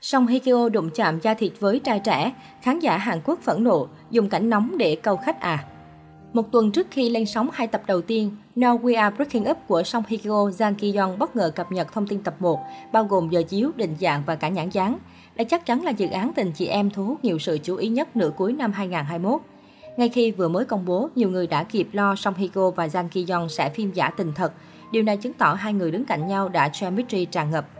Song Hikyo Kyo đụng chạm da thịt với trai trẻ, khán giả Hàn Quốc phẫn nộ, dùng cảnh nóng để câu khách à. Một tuần trước khi lên sóng hai tập đầu tiên, Now We Are Breaking Up của Song Hye Kyo, Jang Ki Yeon bất ngờ cập nhật thông tin tập 1, bao gồm giờ chiếu, định dạng và cả nhãn dán. Đây chắc chắn là dự án tình chị em thu hút nhiều sự chú ý nhất nửa cuối năm 2021. Ngay khi vừa mới công bố, nhiều người đã kịp lo Song Hye Kyo và Jang Ki Yeon sẽ phim giả tình thật. Điều này chứng tỏ hai người đứng cạnh nhau đã chemistry tràn ngập.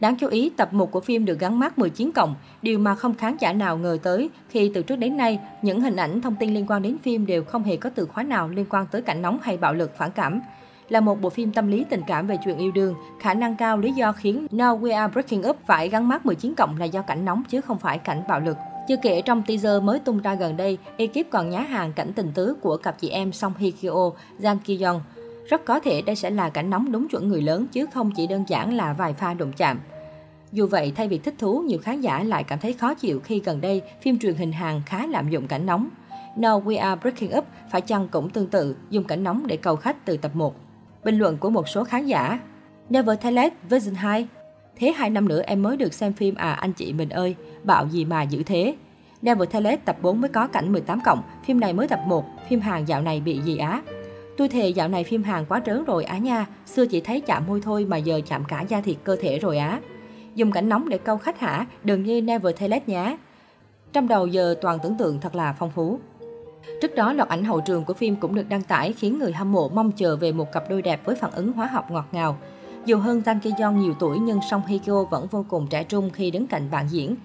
Đáng chú ý, tập 1 của phim được gắn mát 19 cộng, điều mà không khán giả nào ngờ tới khi từ trước đến nay, những hình ảnh thông tin liên quan đến phim đều không hề có từ khóa nào liên quan tới cảnh nóng hay bạo lực phản cảm. Là một bộ phim tâm lý tình cảm về chuyện yêu đương, khả năng cao lý do khiến Now We Are Breaking Up phải gắn mát 19 cộng là do cảnh nóng chứ không phải cảnh bạo lực. Chưa kể trong teaser mới tung ra gần đây, ekip còn nhá hàng cảnh tình tứ của cặp chị em Song Hye Kyo, Jang Ki Young. Rất có thể đây sẽ là cảnh nóng đúng chuẩn người lớn chứ không chỉ đơn giản là vài pha đụng chạm. Dù vậy, thay vì thích thú, nhiều khán giả lại cảm thấy khó chịu khi gần đây phim truyền hình Hàn khá lạm dụng cảnh nóng. No We Are Breaking Up phải chăng cũng tương tự, dùng cảnh nóng để cầu khách từ tập 1. Bình luận của một số khán giả Never Tell Version 2 Thế hai năm nữa em mới được xem phim à anh chị mình ơi, bạo gì mà dữ thế. Never Tell tập 4 mới có cảnh 18 cộng, phim này mới tập 1, phim hàng dạo này bị gì á. Tôi thề dạo này phim Hàn quá trớn rồi á nha, xưa chỉ thấy chạm môi thôi mà giờ chạm cả da thịt cơ thể rồi á dùng cảnh nóng để câu khách hả, đừng như Never Tell It nhá. Trong đầu giờ toàn tưởng tượng thật là phong phú. Trước đó, loạt ảnh hậu trường của phim cũng được đăng tải khiến người hâm mộ mong chờ về một cặp đôi đẹp với phản ứng hóa học ngọt ngào. Dù hơn Tan Ki Yeon nhiều tuổi nhưng Song Hye Kyo vẫn vô cùng trẻ trung khi đứng cạnh bạn diễn.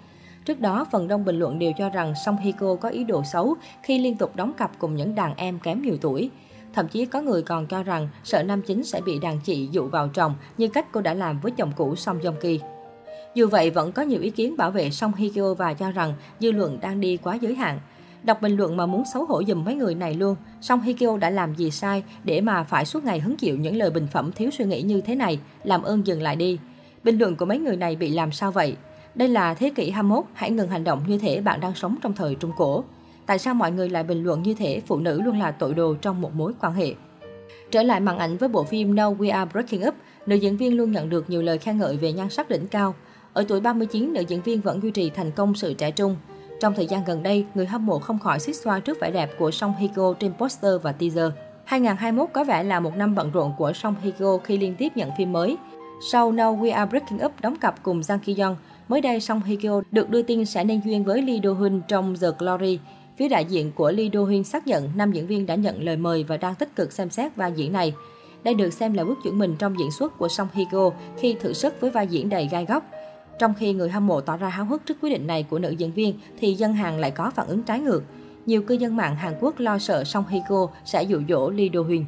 Trước đó, phần đông bình luận đều cho rằng Song Hye Kyo có ý đồ xấu khi liên tục đóng cặp cùng những đàn em kém nhiều tuổi. Thậm chí có người còn cho rằng sợ nam chính sẽ bị đàn chị dụ vào chồng như cách cô đã làm với chồng cũ Song Joong Ki. Dù vậy, vẫn có nhiều ý kiến bảo vệ Song Hye Kyo và cho rằng dư luận đang đi quá giới hạn. Đọc bình luận mà muốn xấu hổ dùm mấy người này luôn. Song Hye Kyo đã làm gì sai để mà phải suốt ngày hứng chịu những lời bình phẩm thiếu suy nghĩ như thế này? Làm ơn dừng lại đi. Bình luận của mấy người này bị làm sao vậy? Đây là thế kỷ 21, hãy ngừng hành động như thể bạn đang sống trong thời Trung Cổ. Tại sao mọi người lại bình luận như thế phụ nữ luôn là tội đồ trong một mối quan hệ? Trở lại màn ảnh với bộ phim No We Are Breaking Up, nữ diễn viên luôn nhận được nhiều lời khen ngợi về nhan sắc đỉnh cao. Ở tuổi 39, nữ diễn viên vẫn duy trì thành công sự trẻ trung. Trong thời gian gần đây, người hâm mộ không khỏi xích xoa trước vẻ đẹp của Song Hye Kyo trên poster và teaser. 2021 có vẻ là một năm bận rộn của Song Hye Kyo khi liên tiếp nhận phim mới. Sau Now We Are Breaking Up đóng cặp cùng Jang Ki Young, mới đây Song Hye Kyo được đưa tin sẽ nên duyên với Lee Do Hun trong The Glory. Phía đại diện của Lee Do Hyun xác nhận nam diễn viên đã nhận lời mời và đang tích cực xem xét vai diễn này. Đây được xem là bước chuyển mình trong diễn xuất của Song Hye Kyo khi thử sức với vai diễn đầy gai góc. Trong khi người hâm mộ tỏ ra háo hức trước quyết định này của nữ diễn viên, thì dân Hàn lại có phản ứng trái ngược. Nhiều cư dân mạng Hàn Quốc lo sợ Song Hye Kyo sẽ dụ dỗ Lee Do Hyun.